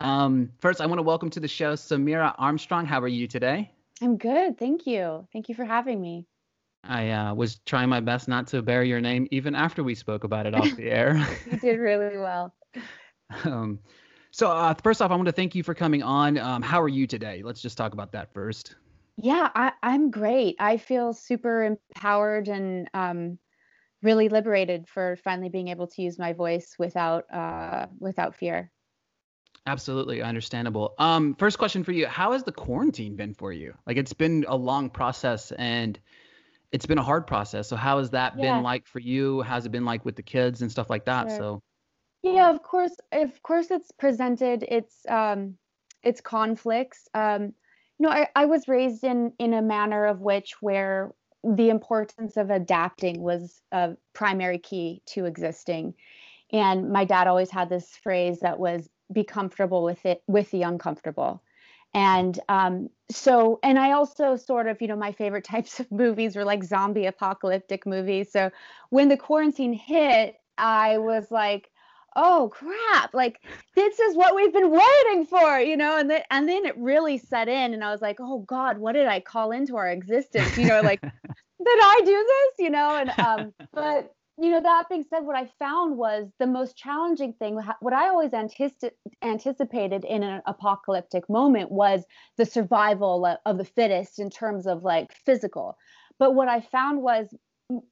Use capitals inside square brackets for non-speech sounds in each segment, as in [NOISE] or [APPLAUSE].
Um, first, I want to welcome to the show Samaire Armstrong. How are you today? I'm good. Thank you. Thank you for having me. I uh, was trying my best not to bear your name even after we spoke about it off the air. [LAUGHS] you did really well. [LAUGHS] Um, so, uh, first off, I want to thank you for coming on. Um, how are you today? Let's just talk about that first. Yeah, I, I'm great. I feel super empowered and um, really liberated for finally being able to use my voice without uh, without fear. Absolutely understandable. Um, first question for you: How has the quarantine been for you? Like, it's been a long process and it's been a hard process. So, how has that Yeah, been like for you? How's it been like with the kids and stuff like that? sure. So, Yeah, of course, of course, it's presented its um, its conflicts. Um, you know, I, I was raised in in a manner of which where the importance of adapting was a primary key to existing. And my dad always had this phrase that was be comfortable with it with the uncomfortable. And um, so, and I also sort of, you know, my favorite [LAUGHS] types of movies were like zombie apocalyptic movies. So when the quarantine hit, I was like, oh crap, like this is what we've been waiting for, you know, and then and then it really set in and I was like, oh God, what did I call into our existence? You know, like [LAUGHS] did I do this? You know, and um, but you know, that being said, what I found was the most challenging thing. What I always antici- anticipated in an apocalyptic moment was the survival of the fittest in terms of like physical. But what I found was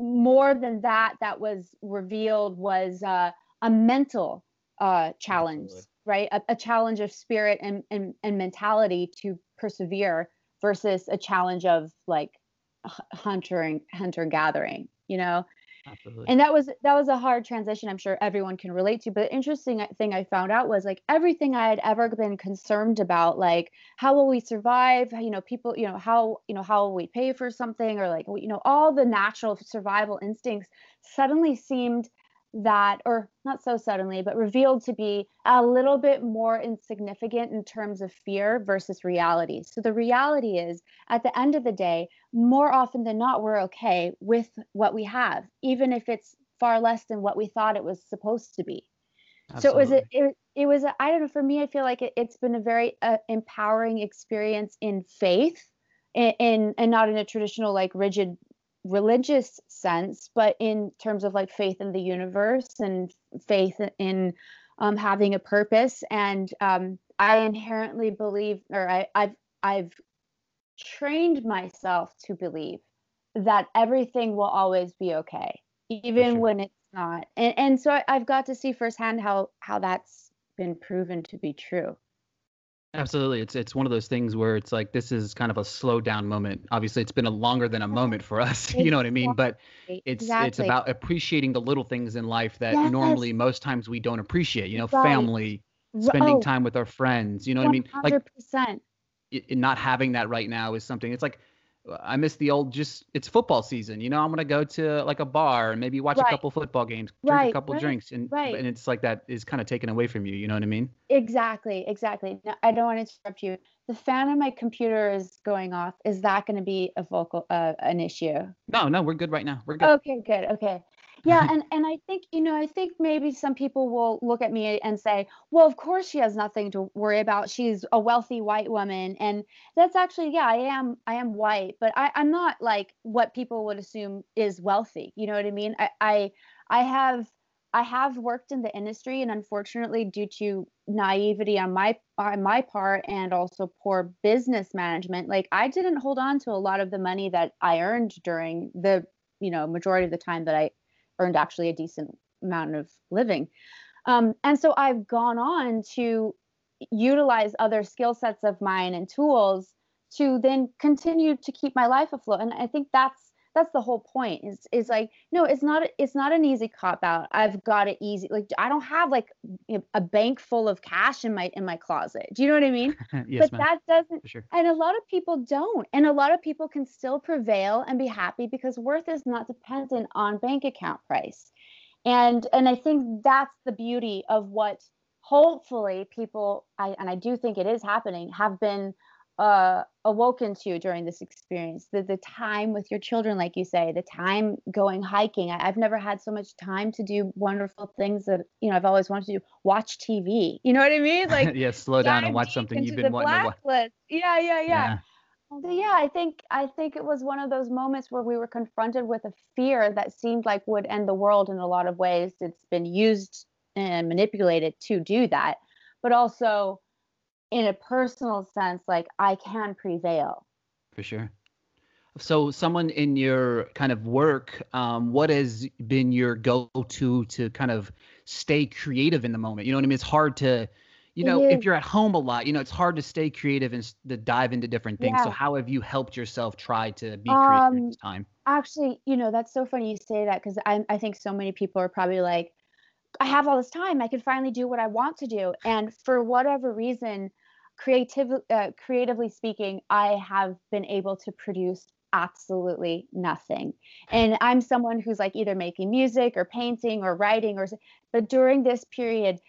more than that. That was revealed was uh, a mental uh, challenge, absolutely. right? A, a challenge of spirit and, and and mentality to persevere versus a challenge of like hunter hunter gathering you know Absolutely. and that was that was a hard transition i'm sure everyone can relate to but the interesting uh, thing i found out was like everything i had ever been concerned about like how will we survive you know people you know how you know how will we pay for something or like you know all the natural survival instincts suddenly seemed that or not so suddenly but revealed to be a little bit more insignificant in terms of fear versus reality. So the reality is at the end of the day more often than not we're okay with what we have even if it's far less than what we thought it was supposed to be. So it was a, it, it was a, i don't know for me i feel like it, it's been a very uh, empowering experience in faith in, in and not in a traditional like rigid religious sense but in terms of like faith in the universe and faith in um, having a purpose and um, i inherently believe or I, i've i've trained myself to believe that everything will always be okay, even sure. when it's not. And and so I, I've got to see firsthand how how that's been proven to be true. Absolutely. It's it's one of those things where it's like this is kind of a slow down moment. Obviously, it's been a longer than a moment for us, [LAUGHS] you know what I mean? But Exactly. it's it's about appreciating the little things in life that Yes. normally most times we don't appreciate, you know, Right. family, spending Oh, time with our friends, you know what I mean? Like 100%. i- i- not having that right now is something. It's like I miss the old just it's football season, you know, I'm gonna go to like a bar and maybe watch a couple football games, drink a couple Right. drinks and Right. and it's like that is kind of taken away from you, you know what I mean? Exactly. Exactly. No, I don't want to interrupt you. The fan on my computer is going off. Is that going to be a vocal uh, an issue? No, no, we're good right now. We're good. Okay, good. Okay. Yeah, mm-hmm. and and I think, you know, I think maybe some people will look at me and say, "Well, of course she has nothing to worry about. She's a wealthy white woman." And that's actually, yeah, I am I am white, but I I'm not like what people would assume is wealthy. You know what I mean? I I I have I have worked in the industry and unfortunately due to naivety on my on my part and also poor business management, like I didn't hold on to a lot of the money that I earned during the you know majority of the time that I earned actually a decent amount of living. Um, and so I've gone on to utilize other skill sets of mine and tools to then continue to keep my life afloat. And I think that's that's the whole point is is like no it's not it's not an easy cop out i've got it easy like i don't have like a bank full of cash in my in my closet do you know what i mean [LAUGHS] but Yes, ma'am. that doesn't sure. and a lot of people don't and a lot of people can still prevail and be happy because worth is not dependent on bank account price and and i think that's the beauty of what hopefully people i and i do think it is happening have been uh, awoken to during this experience the, the time with your children like you say the time going hiking. I, have never had so much time to do wonderful things that you know i've always wanted to do watch tv you know what i mean? Like [LAUGHS] yeah slow down and watch something you've been wanting to watch. yeah yeah yeah, yeah. Yeah, I think I think it was one of those moments where we were confronted with a fear that seemed like would end the world in a lot of ways. It's been used and manipulated to do that, but also in a personal sense, like I can prevail. For sure. So, someone in your kind of work, um, what has been your go-to to kind of stay creative in the moment? You know what I mean? It's hard to, you know, if you're at home a lot, you know, it's hard to stay creative and to dive into different things. Yeah. So, how have you helped yourself try to be creative um, this time? Actually, you know, that's so funny you say that because I, I think so many people are probably like, I have all this time. I can finally do what I want to do. And for whatever reason, creative, uh, creatively speaking, I have been able to produce absolutely nothing. And I'm someone who's like either making music or painting or writing or but during this period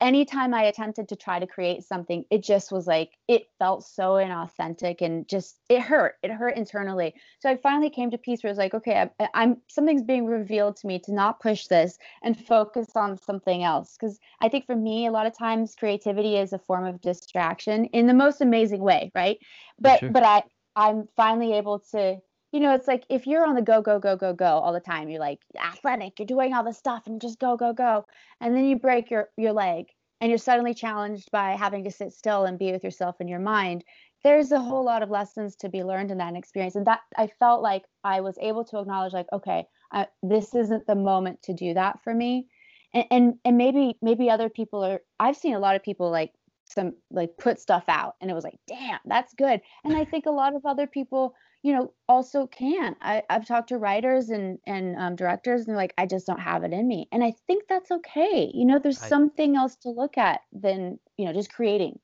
anytime I attempted to try to create something, it just was like it felt so inauthentic and just it hurt. It hurt internally. So I finally came to peace where it was like, okay, I, I'm something's being revealed to me to not push this and focus on something else. Because I think for me, a lot of times creativity is a form of distraction in the most amazing way, right? But sure. but I I'm finally able to you know, it's like if you're on the go, go, go, go, go all the time, you're like athletic, you're doing all this stuff and just go, go, go. And then you break your, your leg and you're suddenly challenged by having to sit still and be with yourself in your mind. There's a whole lot of lessons to be learned in that experience. And that I felt like I was able to acknowledge, like, okay, I, this isn't the moment to do that for me. And, and and maybe maybe other people are I've seen a lot of people like some like put stuff out and it was like damn that's good and i think a lot of other people you know also can. I, i've talked to writers and and um, directors and like i just don't have it in me. And i think that's okay. You know there's I, something else to look at than you know just creating.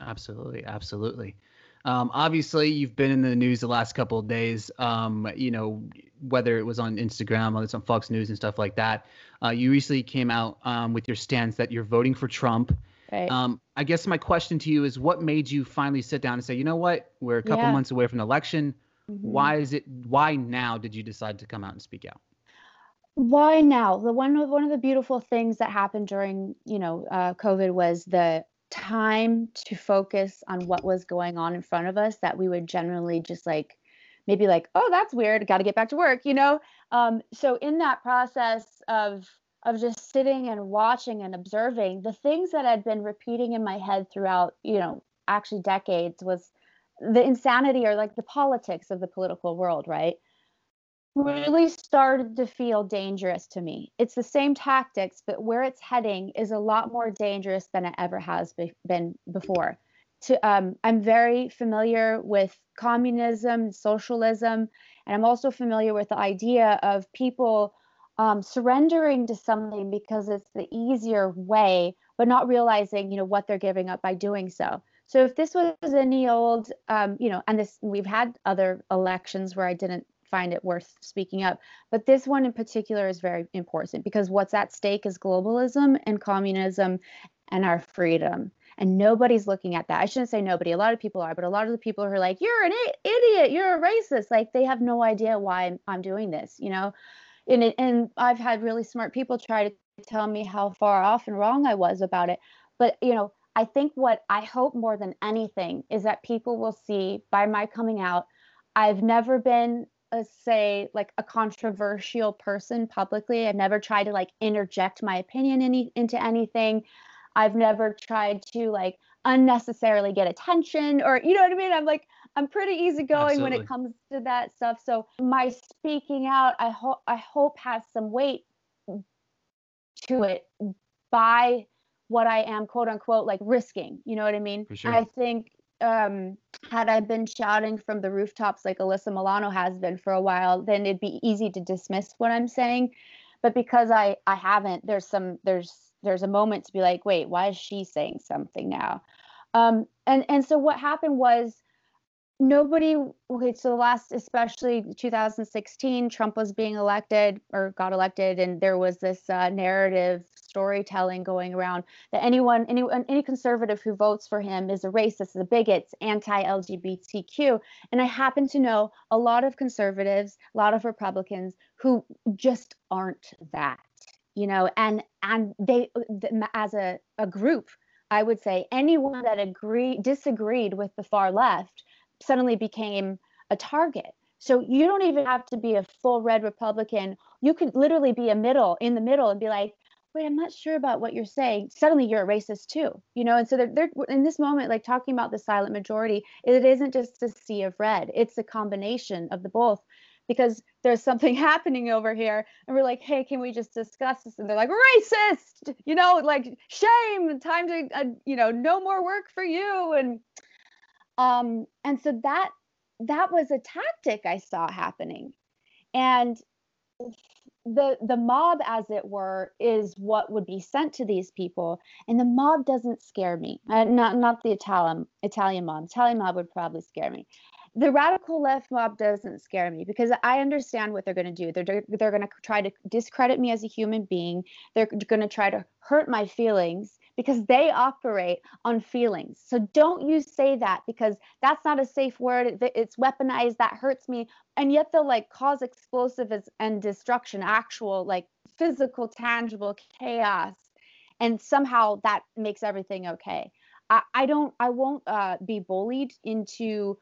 Absolutely absolutely. Um, obviously you've been in the news the last couple of days um, you know whether it was on instagram or it's on fox news and stuff like that. Uh, you recently came out um, with your stance that you're voting for trump. Right. Um, I guess my question to you is what made you finally sit down and say, you know what, we're a couple yeah. months away from the election. Mm-hmm. Why is it? Why now did you decide to come out and speak out? Why now? The one of one of the beautiful things that happened during you know uh, COVID was the time to focus on what was going on in front of us that we would generally just like maybe like oh that's weird got to get back to work you know um, so in that process of of just sitting and watching and observing the things that had been repeating in my head throughout you know actually decades was the insanity or like the politics of the political world, right? Really started to feel dangerous to me. It's the same tactics, but where it's heading is a lot more dangerous than it ever has be- been before. To, um, I'm very familiar with communism, socialism, and I'm also familiar with the idea of people um, surrendering to something because it's the easier way, but not realizing, you know, what they're giving up by doing so. So if this was any old, um, you know, and this we've had other elections where I didn't find it worth speaking up, but this one in particular is very important because what's at stake is globalism and communism and our freedom. And nobody's looking at that. I shouldn't say nobody. A lot of people are, but a lot of the people who are like, "You're an idiot. You're a racist," like they have no idea why I'm doing this. You know, and and I've had really smart people try to tell me how far off and wrong I was about it. But you know, I think what I hope more than anything is that people will see by my coming out, I've never been a, say like a controversial person publicly. I've never tried to like interject my opinion any, into anything. I've never tried to like unnecessarily get attention or you know what I mean? I'm like I'm pretty easygoing when it comes to that stuff. So my speaking out, I hope I hope has some weight to it by what I am quote unquote like risking. You know what I mean? Sure. I think um had I been shouting from the rooftops like Alyssa Milano has been for a while, then it'd be easy to dismiss what I'm saying. But because I I haven't, there's some there's there's a moment to be like, wait, why is she saying something now? Um and and so what happened was nobody okay so the last especially 2016 trump was being elected or got elected and there was this uh, narrative storytelling going around that anyone anyone any conservative who votes for him is a racist is a bigot anti-lgbtq and i happen to know a lot of conservatives a lot of republicans who just aren't that you know and and they as a, a group i would say anyone that agree disagreed with the far left suddenly became a target. So you don't even have to be a full red Republican. You could literally be a middle in the middle and be like, wait, I'm not sure about what you're saying. Suddenly you're a racist too, you know? And so they're, they're in this moment, like talking about the silent majority, it isn't just a sea of red, it's a combination of the both because there's something [LAUGHS] happening over here and we're like hey can we just discuss this and they're like racist you know like shame time to uh, you know no more work for you and um, and so that that was a tactic I saw happening. And the the mob as it were is what would be sent to these people and the mob doesn't scare me uh, not not the italian italian mob italian mob would probably scare me the radical left mob doesn't scare me because I understand what they're going to do. They're they're going to try to discredit me as a human being. They're going to try to hurt my feelings because they operate on feelings. So don't you say that because that's not a safe word. It's weaponized. That hurts me. And yet they'll like cause explosives and destruction, actual like physical, tangible chaos. And somehow that makes everything okay. I, I don't, I won't uh, be bullied into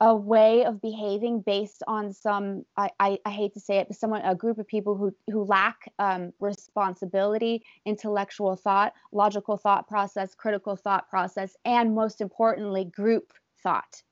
a way of behaving based on some I, I, I, hate to say it but someone a group of people who who lack um, responsibility intellectual thought logical thought process critical thought process and most importantly group thought.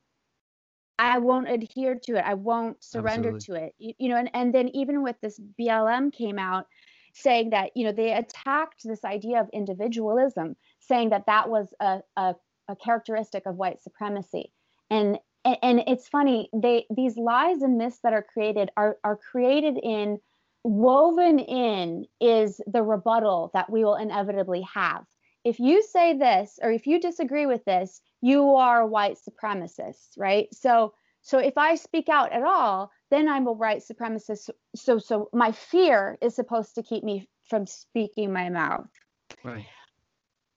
I won't adhere to it. I won't surrender Absolutely. to it. You, you know and, and then even with this blm came out saying that you know they attacked this idea of individualism saying that that was a, a, a characteristic of white supremacy. And and, and it's funny they these lies and myths that are created are are created in woven in is the rebuttal that we will inevitably have. If you say this or if you disagree with this you are a white supremacist right? So so if i speak out at all then i'm a white supremacist. So so my fear is supposed to keep me from speaking my mouth. Right.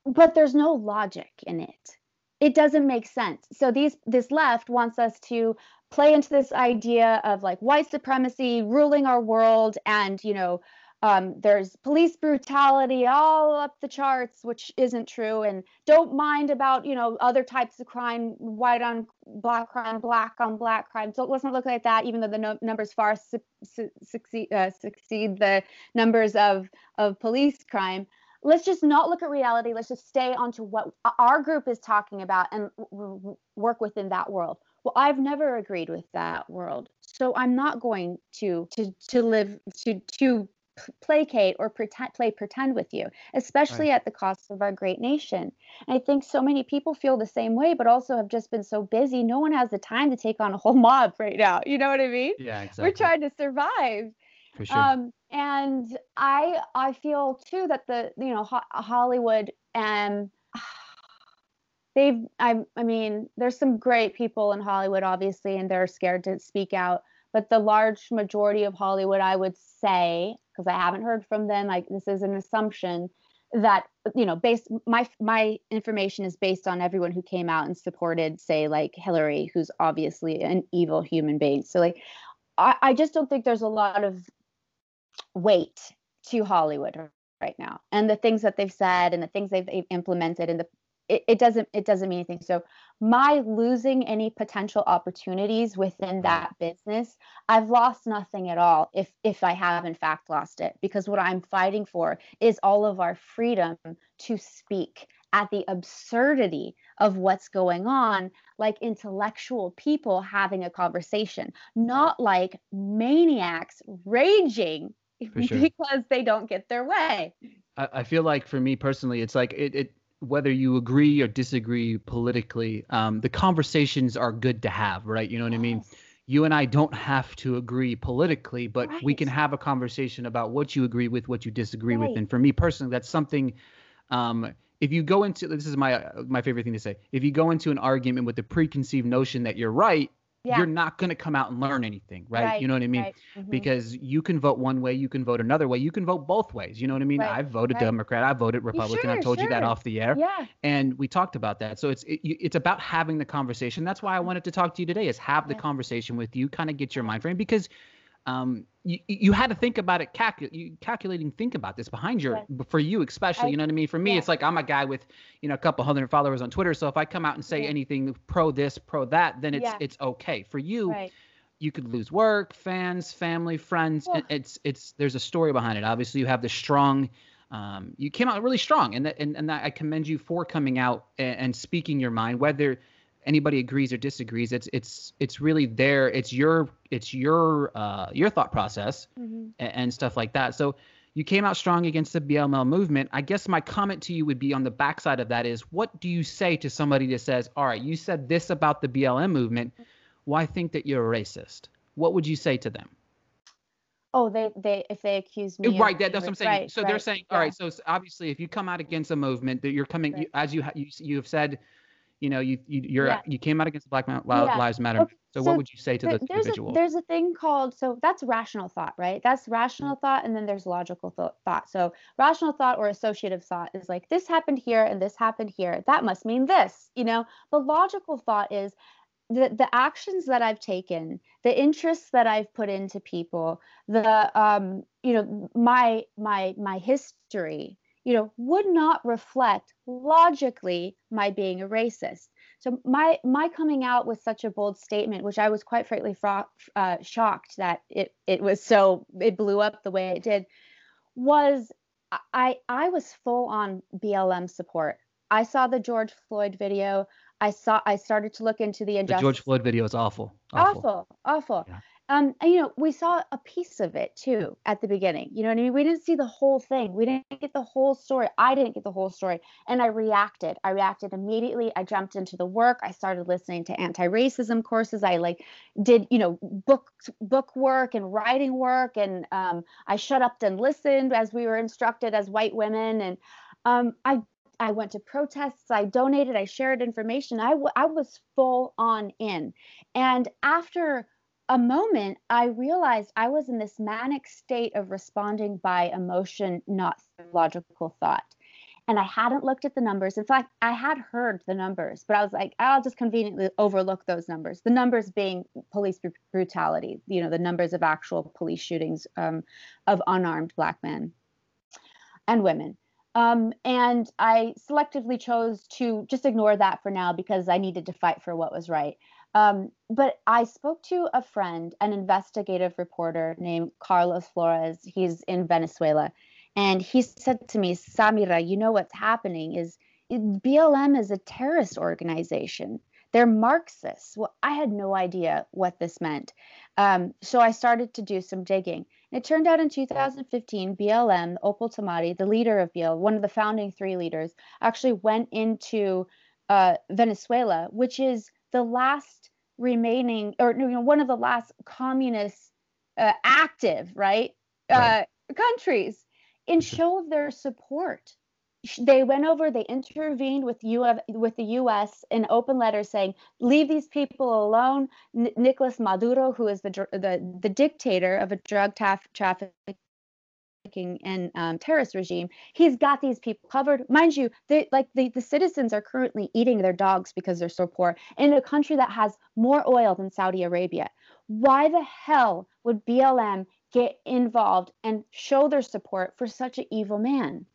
But there's no logic in it it doesn't make sense. So these this left wants us to play into this idea of like white supremacy ruling our world and you know um, there's police brutality all up the charts which isn't true. And don't mind about you know other types of crime white on black crime black on black crime. So let's not look like that even though the no- numbers far su- su- succeed, uh, succeed the numbers of of police crime let's just not look at reality. Let's just stay onto what our group is talking about and work within that world. Well i've never agreed with that world. So i'm not going to to to live to to placate or pretend play pretend with you especially right. at the cost of our great nation. And i think so many people feel the same way but also have just been so busy. No one has the time to take on a whole [LAUGHS] mob right now. You know what i mean? Yeah exactly. we're trying to survive for sure. Um, and I I feel too that the you know ho- Hollywood and [SIGHS] they've I I mean there's some great people in Hollywood obviously and they're scared to speak out but the large majority of Hollywood I would say because I haven't heard from them like this is an assumption that you know based my my information is based on everyone who came out and supported say like Hillary who's obviously an evil human being so like I, I just don't think there's a lot of weight to Hollywood right now. And the things that they've said and the things they've, they've implemented and the it, it, doesn't it doesn't mean anything. So my losing any potential opportunities within that business i've lost nothing at all if if i have in fact lost it. Because what i'm fighting for is all of our freedom to speak at the absurdity of what's going on like intellectual people having a conversation not like maniacs raging [LAUGHS] sure. because they don't get their way. I, I, feel like for me personally, it's like it, it whether you agree or disagree politically, um, the conversations are good to have, right? You know what yes. I mean? You and I don't have to agree politically, but right. we can have a conversation about what you agree with, what you disagree right. with. And for me personally, that's something um, if you go into this is my my favorite thing to say. If you go into an argument with the preconceived notion that you're right, yeah. you're not going to come out and learn anything, right? right you know what I mean? Right. Mm-hmm. Because you can vote one way, you can vote another way, you can vote both ways. You know what I mean? Right. I voted Democrat, I voted Republican. Sure, I told sure. you that off the air. Yeah. And we talked about that. So it's it, it's about having the conversation. That's why I wanted to talk to you today. Is have the conversation with you, kind of get your mind frame because um, you, you had to think about it, calcu- you, calculating, think about this behind your, yeah. for you especially, I, you know what I mean? For me, yeah. it's like I'm a guy with, you know, a couple hundred followers on Twitter. So if I come out and say yeah. anything pro this, pro that, then it's it's okay. For you, right. you could lose work, fans, family, friends. Well, it's it's there's a story behind it. Obviously, you have the strong. Um, you came out really strong, and that, and and that I commend you for coming out and, and speaking your mind, whether anybody agrees or disagrees it's it's it's really there it's your it's your uh your thought process mm-hmm. and, and, stuff like that so you came out strong against the blm movement i guess my comment to you would be on the backside of that is what do you say to somebody that says all right you said this about the blm movement well think that you're a racist what would you say to them Oh, they they if they accuse me, right? That, that's what I'm saying. Right, so right, they're saying, all yeah. right. So obviously, if you come out against a movement that you're coming, right. you, as you, you you have said, you know, you you you're yeah. you came out against Black yeah. Lives Matter. Okay. So, so, what would you say to the there's individual? A, there's a thing called so that's rational thought, right? That's rational mm-hmm. thought, and then there's logical th- thought. So rational thought or associative thought is like this happened here and this happened here. That must mean this. You know, the logical thought is the the actions that I've taken, the interests that I've put into people, the um, you know, my my my history you know, would not reflect logically my being a racist. So my my coming out with such a bold statement, which I was quite frankly fro- uh, shocked that it it was so it blew up the way it did, was I I was full on BLM support. I saw the George Floyd video. I saw I started to look into the injustice. The George Floyd video is awful. Awful, awful. awful. Yeah. Um, and, you know, we saw a piece of it too at the beginning. You know what I mean? We didn't see the whole thing. We didn't get the whole story. I didn't get the whole story. And I reacted. I reacted immediately. I jumped into the work. I started listening to anti-racism courses. I like did, you know, book book work and writing work. And um, I shut up and listened as we were instructed as white women. And um, I I went to protests, I donated, I shared information. I, w- I was full on in. And after a moment, I realized I was in this manic state of responding by emotion, not logical thought. And I hadn't looked at the numbers. In fact, I had heard the numbers, but I was like, I'll just conveniently overlook those numbers. The numbers being police brutality, you know, the numbers of actual police shootings um, of unarmed Black men and women. Um, and I selectively chose to just ignore that for now because I needed to fight for what was right. Um, but I spoke to a friend, an investigative reporter named Carlos Flores. He's in Venezuela. And he said to me, Samaire, you know what's happening is BLM is a terrorist organization. They're Marxists. Well, I had no idea what this meant. Um, so I started to do some digging. And it turned out in 2015, BLM, Opal Tometi, the leader of BLM, one of the founding three leaders, actually went into uh, Venezuela, which is the last remaining, or you know, one of the last communist uh, active, right, right. Uh, countries, in show of their support. They went over, they intervened with U with the U.S. in open letters saying, "Leave these people alone." N- Nicolas Maduro, who is the the the dictator of a drug taf- trafficking and um, terrorist regime, he's got these people covered. Mind you, they, like the, the citizens are currently eating their dogs because they're so poor in a country that has more oil than Saudi Arabia. Why the hell would BLM get involved and show their support for such an evil man?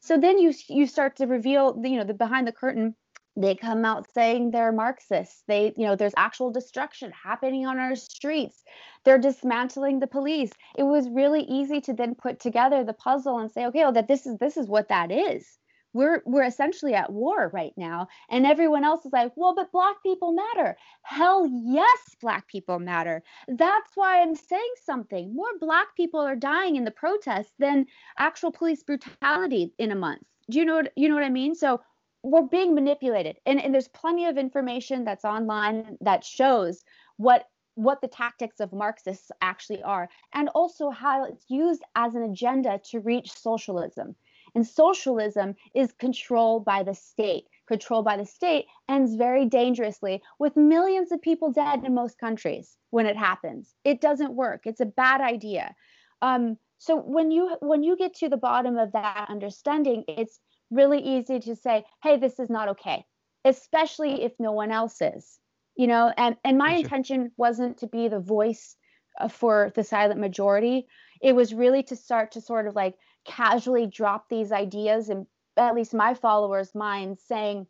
So then you you start to reveal, you know, the behind the curtain they come out saying they're marxists. They you know there's actual destruction happening on our streets. They're dismantling the police. It was really easy to then put together the puzzle and say okay well that this is this is what that is. We're we're essentially at war right now and everyone else is like well but black people matter. Hell yes black people matter. That's why i'm saying something. More black people are dying in the protests than actual police brutality in a month. Do you know what you know what i mean? So we're being manipulated and, and there's plenty of information that's online that shows what what the tactics of marxists actually are and also how it's used as an agenda to reach socialism And socialism is controlled by the state. Controlled by the state ends very dangerously with millions of people dead in most countries when it happens. It doesn't work. It's a bad idea. Um, so when you when you get to the bottom of that understanding, it's really easy to say, "Hey, this is not okay," especially if no one else is. You know, and and my intention wasn't to be the voice uh, for the silent majority. It was really to start to sort of like casually drop these ideas in at least my followers' minds saying,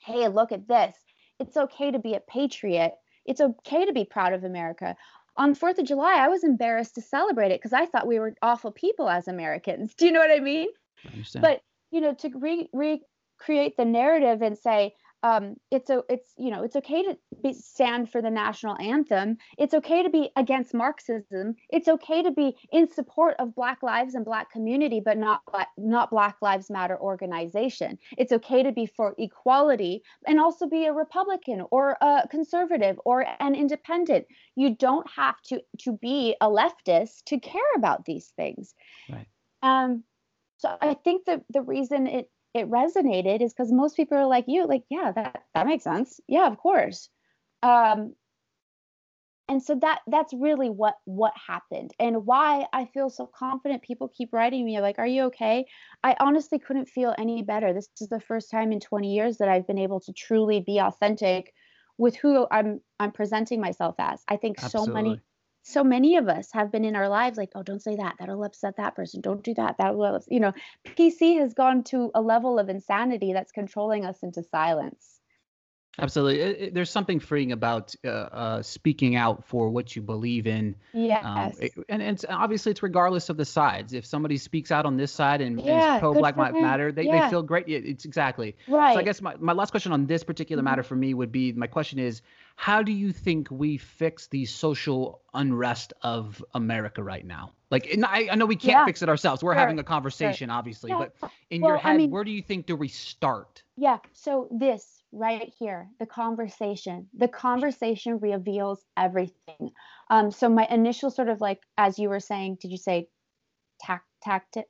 hey, look at this. It's okay to be a patriot. It's okay to be proud of America. On 4th of July, I was embarrassed to celebrate it because I thought we were awful people as Americans. [LAUGHS] Do you know what I mean? I but, you know, to re- recreate the narrative and say, um, it's a, it's you know it's okay to be, stand for the national anthem. It's okay to be against Marxism. It's okay to be in support of Black lives and Black community, but not not Black Lives Matter organization. It's okay to be for equality and also be a Republican or a conservative or an independent. You don't have to to be a leftist to care about these things. Right. Um, so I think that the reason it it resonated is because most people are like you, like, yeah, that that makes sense. Yeah, of course. Um, and so that that's really what what happened and why i feel so confident people keep writing me like are you okay i honestly couldn't feel any better this is the first time in 20 years that i've been able to truly be authentic with who i'm i'm presenting myself as i think Absolutely. so many so many of us have been in our lives like oh don't say that. That'll upset that person. Don't do that. That will you know pc has gone to a level of insanity that's controlling us into silence Absolutely. It, it, there's something freeing about uh, uh, speaking out for what you believe in. Yes. Um, it, and, and it's, obviously, it's regardless of the sides. If somebody speaks out on this side and, yeah, is pro Black Lives Matter, they, yeah. they feel great. It's exactly. Right. So I guess my, my last question on this particular mm-hmm. matter for me would be my question is how do you think we fix the social unrest of America right now? Like, I, I know we can't yeah. fix it ourselves. We're sure. having a conversation, sure. obviously, but in well, your head, I mean, where do you think do we start? Yeah. So this right here the conversation. The conversation reveals everything. Um so my initial sort of like as you were saying did you say tact tactic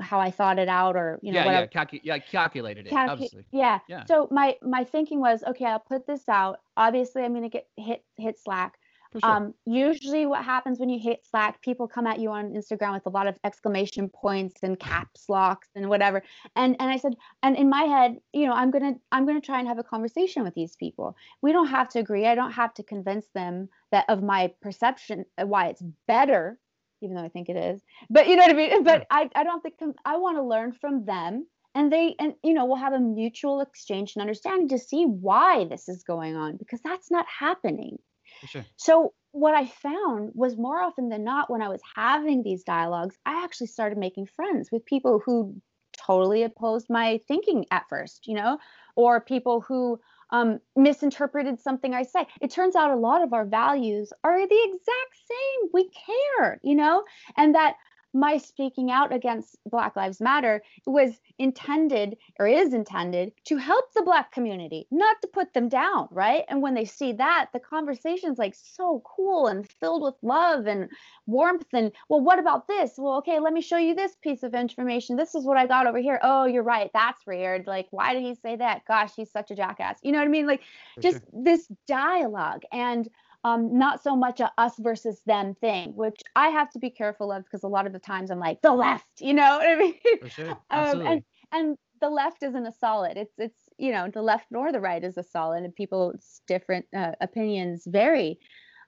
how I thought it out or you know yeah yeah, calcu- yeah calculated it calcu- obviously. yeah. yeah. So my my thinking was okay I'll put this out. Obviously I'm gonna get hit hit slack Sure. Um, usually, what happens when you hit Slack, people come at you on Instagram with a lot of exclamation points and caps locks and whatever. And and I said, and in my head, you know, I'm gonna I'm gonna try and have a conversation with these people. We don't have to agree. I don't have to convince them that of my perception why it's better, even though I think it is. But you know what I mean. [LAUGHS] But I I don't think I want to learn from them and they and you know we'll have a mutual exchange and understanding to see why this is going on because that's not happening Sure. So what I found was more often than not when I was having these dialogues, I actually started making friends with people who totally opposed my thinking at first, you know, or people who um, misinterpreted something I say. It turns out a lot of our values are the exact same. We care, you know, and that my speaking out against Black Lives Matter was intended or is intended to help the Black community, not to put them down, right? And when they see that, the conversation's like so cool and filled with love and warmth. And well, what about this? Well, okay, let me show you this piece of information. This is what I got over here. Oh, you're right. That's weird. Like, why did he say that? Gosh, he's such a jackass. You know what I mean? Like, just this dialogue. And um, not so much a us versus them thing, which I have to be careful of because a lot of the times I'm like the left, you know what I mean? [LAUGHS] For sure. Absolutely. [LAUGHS] um, and and the left isn't a solid. It's it's you know the left nor the right is a solid, and people's different uh, opinions vary.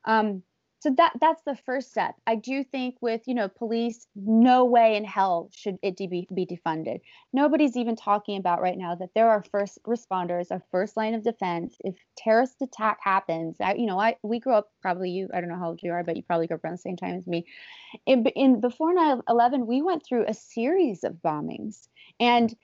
Um, so that that's the first step. I do think with you know police no way in hell should it be, be defunded. Nobody's even talking about right now that there are first responders a first line of defense. If terrorist attack happens I, you know i we grew up probably you i don't know how old you are but you probably grew up around the same time as me. In, in before 9-11 we went through a series of bombings. And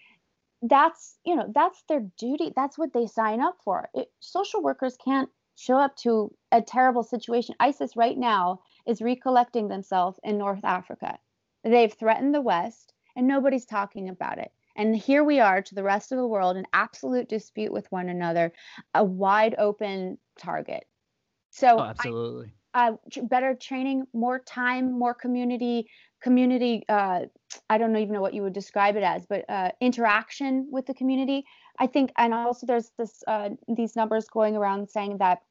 that's you know that's their duty. That's what they sign up for. It, social workers can't show up to a terrible situation. ISIS right now is recollecting themselves in North Africa. They've threatened the West and nobody's talking about it. And here we are to the rest of the world in absolute dispute with one another, a wide open target. So oh, absolutely. uh, better training, more time, more community community. Uh, I don't even know what you would describe it as, but uh, interaction with the community. I think, and also there's this uh, these numbers going around saying that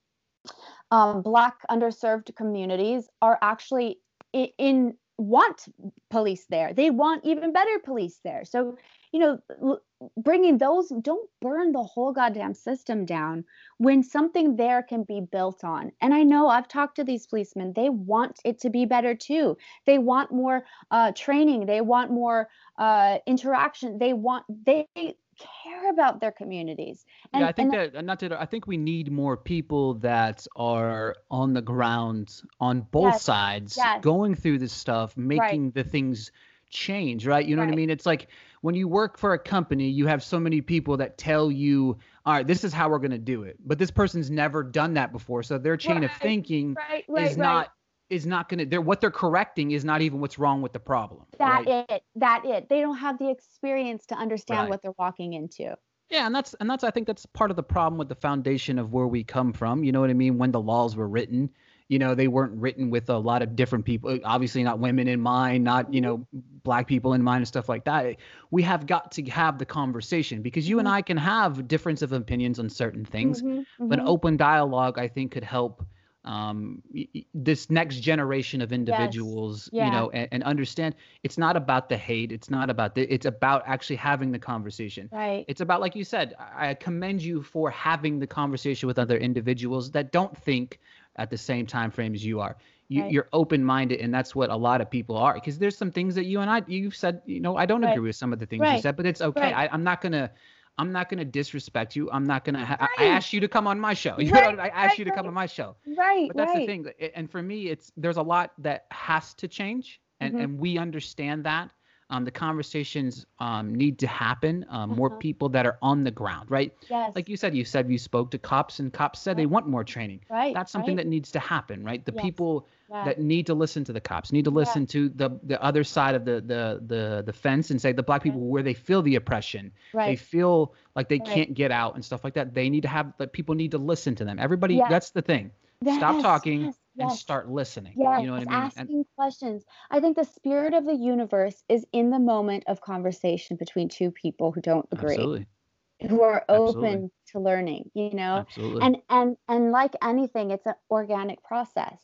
um, Black underserved communities are actually in, in want police there. They want even better police there. So you know, bringing those, don't burn the whole goddamn system down when something there can be built on. And I know I've talked to these policemen, they want it to be better too. They want more uh, training, they want more uh, interaction, they want, they, care about their communities. And, yeah, I think that not to. I think we need more people that are on the ground on both yes, sides, yes. going through this stuff, making right. the things change. Right? You know right. what I mean? It's like when you work for a company, you have so many people that tell you, all right, this is how we're going to do it. But this person's never done that before. So their chain right, of thinking is not is not going to they're what they're correcting is not even what's wrong with the problem. That it. That it. They don't have the experience to understand what they're walking into. Yeah, and that's and that's I think that's part of the problem with the foundation of where we come from. You know what I mean? When the laws were written, you know they weren't written with a lot of different people obviously not women in mind not you know black people in mind and stuff like that we have got to have the conversation because you mm-hmm. and i can have difference of opinions on certain things mm-hmm, mm-hmm. but open dialogue i think could help um, this next generation of individuals, yes. yeah. you know, and, and, understand it's not about the hate. It's not about the, it's about actually having the conversation. Right. It's about, like you said, I commend you for having the conversation with other individuals that don't think at the same time frame as you are. You, right. You're open minded, and that's what a lot of people are. Because there's some things that you and I, you've said, you know, I don't right. agree with some of the things right. you said, but it's okay. I, I'm not gonna. I'm not gonna disrespect you. I'm not gonna. Ha- right. I asked you to come on my show. [LAUGHS] You right, know, I asked right, you to come on my show. Right. But that's the thing. And for me, it's there's a lot that has to change, and mm-hmm. and we understand that. Um, the conversations um, need to happen. Um. More people that are on the ground, right? Yes. Like you said, you said you spoke to cops, and cops said right. they want more training. Right. That's something right. that needs to happen, right? The yes. people yeah. that need to listen to the cops need to listen yeah. to the the other side of the the the the fence and say the black people where they feel the oppression, right. they feel like they can't get out and stuff like that. They need to have that. People need to listen to them. Everybody. Yes. That's the thing. Yes. Stop talking yes. and start listening. Yes, you know what I mean? Asking and, questions. I think the spirit of the universe is in the moment of conversation between two people who don't agree. Absolutely. Who are open absolutely. to learning, you know? Absolutely. And and and like anything, it's an organic process.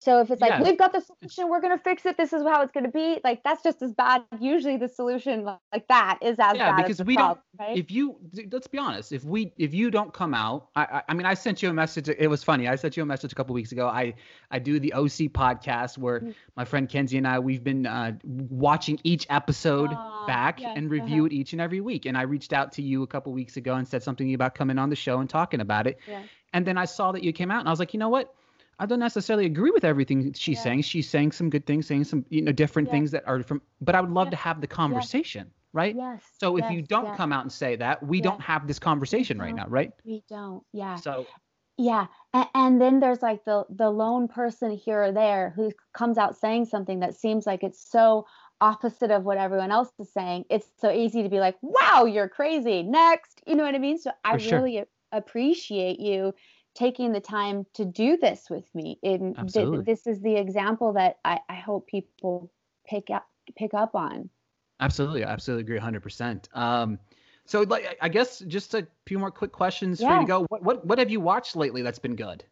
So if it's like yes. we've got the solution, we're gonna fix it. This is how it's gonna be. Like that's just as bad. Usually the solution like that is as yeah, bad. because we problem, don't. Right? If you let's be honest, if we if you don't come out, I, I, I mean I sent you a message. It was funny. I sent you a message a couple weeks ago. I I do the OC podcast where mm-hmm. my friend Kenzie and I we've been uh, watching each episode back yes, and review uh-huh. it each and every week. And I reached out to you a couple weeks ago and said something about coming on the show and talking about it. Yeah. And then I saw that you came out and I was like, you know what? I don't necessarily agree with everything she's yeah. saying. She's saying some good things, saying some you know different things that are from. But I would love to have the conversation, right? Yes. So if you don't come out and say that, we don't have this conversation right now, right? We don't. Yeah. So. Yeah, and, and then there's like the the lone person here or there who comes out saying something that seems like it's so opposite of what everyone else is saying. It's so easy to be like, "Wow, you're crazy." Next, you know what I mean? So I For really sure. appreciate you taking the time to do this with me. And th- this is the example that I, I hope people pick up pick up on. Absolutely, I absolutely agree 100%. Um, so, like, I guess just a few more quick questions yeah. for you to go. What, what what have you watched lately that's been good?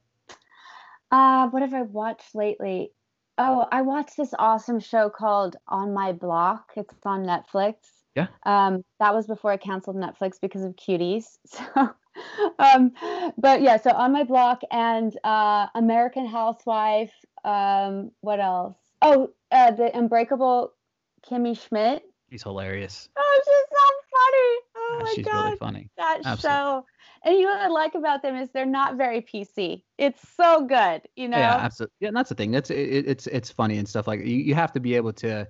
Uh, what have I watched lately? Oh, I watched this awesome show called On My Block. It's on Netflix. Yeah. Um, that was before I canceled Netflix because of cuties. [LAUGHS] So [LAUGHS] um, but yeah, so on my block and uh, American Housewife. Um, what else? Oh, uh, the Unbreakable Kimmy Schmidt. She's hilarious. Oh, she's so funny. Oh my she's god, really funny. That Absolutely. show. And you know what I like about them is they're not very PC. It's so good, you know. Yeah, absolutely. Yeah, and that's the thing. That's it, it's it's funny and stuff like you. You have to be able to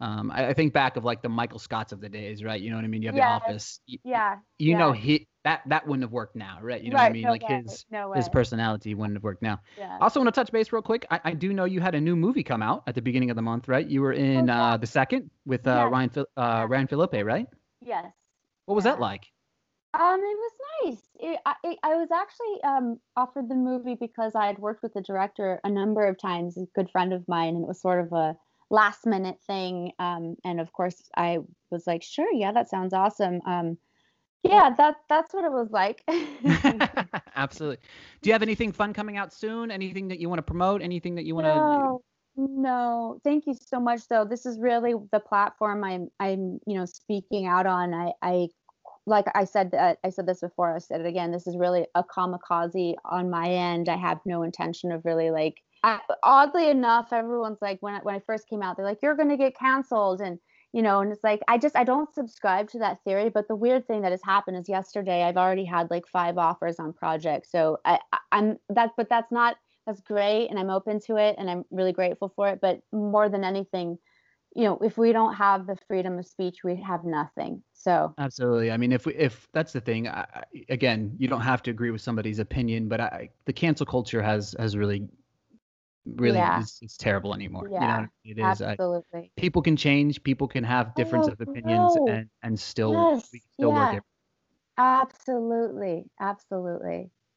um, I, I, think back of like the Michael Scotts of the days, right? You know what I mean? You have yes. the Office. yeah. You yeah. know he that that wouldn't have worked now, right? You know right, what I mean? No like way. his no his personality wouldn't have worked now. Yeah. Also, want to touch base real quick. I, I do know you had a new movie come out at the beginning of the month, right? You were in oh, yeah. uh, the second with uh, yes. Ryan uh, Ryan Phillippe, right? Yes. What was yeah. that like? Um, it was nice. It, I, it, I was actually um, offered the movie because I had worked with the director a number of times, a good friend of mine, and it was sort of a last minute thing. Um, and of course, I was like, sure, yeah, that sounds awesome. Um, yeah, that that's what it was like. [LAUGHS] [LAUGHS] Absolutely. Do you have anything fun coming out soon? Anything that you want to promote? Anything that you want to? No, no. Thank you so much, though. This is really the platform I'm I'm you know speaking out on. I I like I said uh, I said this before. I said it again. This is really a kamikaze on my end. I have no intention of really like. I, oddly enough, everyone's like when I, when I first came out, they're like, "You're gonna get canceled," and you know, and it's like I just I don't subscribe to that theory. But the weird thing that has happened is yesterday I've already had like five offers on projects. So I, I'm that, but that's not that's great, and I'm open to it, and I'm really grateful for it. But more than anything, you know, if we don't have the freedom of speech, we have nothing. So absolutely. I mean, if we, if that's the thing, I, again, you don't have to agree with somebody's opinion, but I, the cancel culture has has really really yeah. it's, it's, terrible anymore. Yeah, you know, it is. Uh, absolutely. I, people can change. People can have difference oh, of opinions, no. and and still yes, still yeah. work. It. Absolutely, absolutely.